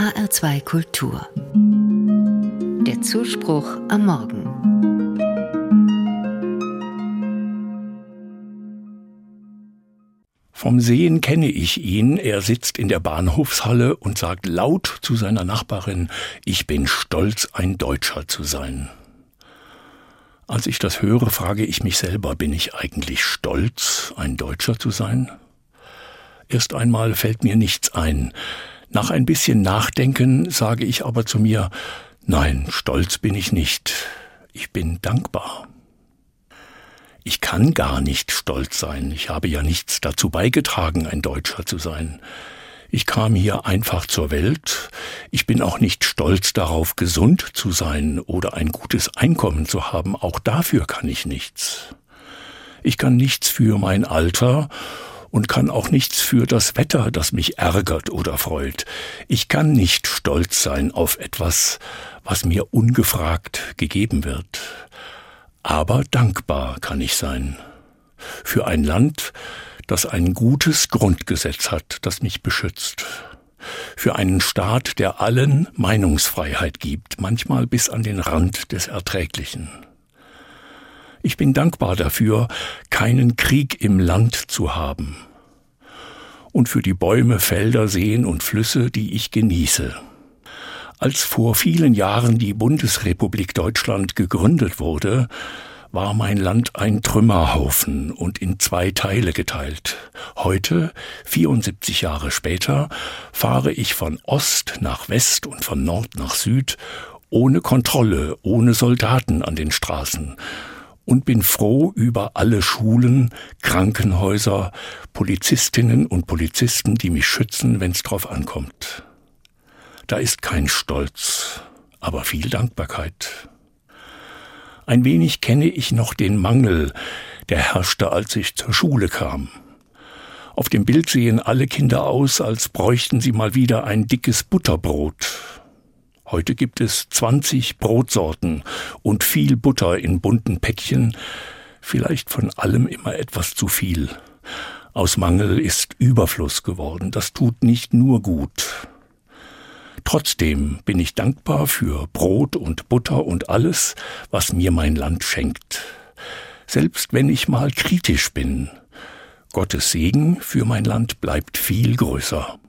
HR2 Kultur. Der Zuspruch am Morgen. Vom Sehen kenne ich ihn. Er sitzt in der Bahnhofshalle und sagt laut zu seiner Nachbarin, ich bin stolz, ein Deutscher zu sein. Als ich das höre, frage ich mich selber, bin ich eigentlich stolz, ein Deutscher zu sein? Erst einmal fällt mir nichts ein. Nach ein bisschen Nachdenken sage ich aber zu mir, nein, stolz bin ich nicht. Ich bin dankbar. Ich kann gar nicht stolz sein. Ich habe ja nichts dazu beigetragen, ein Deutscher zu sein. Ich kam hier einfach zur Welt. Ich bin auch nicht stolz darauf, gesund zu sein oder ein gutes Einkommen zu haben. Auch dafür kann ich nichts. Ich kann nichts für mein Alter und kann auch nichts für das Wetter, das mich ärgert oder freut. Ich kann nicht stolz sein auf etwas, was mir ungefragt gegeben wird. Aber dankbar kann ich sein. Für ein Land, das ein gutes Grundgesetz hat, das mich beschützt. Für einen Staat, der allen Meinungsfreiheit gibt, manchmal bis an den Rand des Erträglichen. Ich bin dankbar dafür, keinen Krieg im Land zu haben. Und für die Bäume, Felder, Seen und Flüsse, die ich genieße. Als vor vielen Jahren die Bundesrepublik Deutschland gegründet wurde, war mein Land ein Trümmerhaufen und in zwei Teile geteilt. Heute, 74 Jahre später, fahre ich von Ost nach West und von Nord nach Süd, ohne Kontrolle, ohne Soldaten an den Straßen und bin froh über alle Schulen, Krankenhäuser, Polizistinnen und Polizisten, die mich schützen, wenn's drauf ankommt. Da ist kein Stolz, aber viel Dankbarkeit. Ein wenig kenne ich noch den Mangel, der herrschte, als ich zur Schule kam. Auf dem Bild sehen alle Kinder aus, als bräuchten sie mal wieder ein dickes Butterbrot. Heute gibt es 20 Brotsorten und viel Butter in bunten Päckchen, vielleicht von allem immer etwas zu viel. Aus Mangel ist Überfluss geworden, das tut nicht nur gut. Trotzdem bin ich dankbar für Brot und Butter und alles, was mir mein Land schenkt. Selbst wenn ich mal kritisch bin. Gottes Segen für mein Land bleibt viel größer.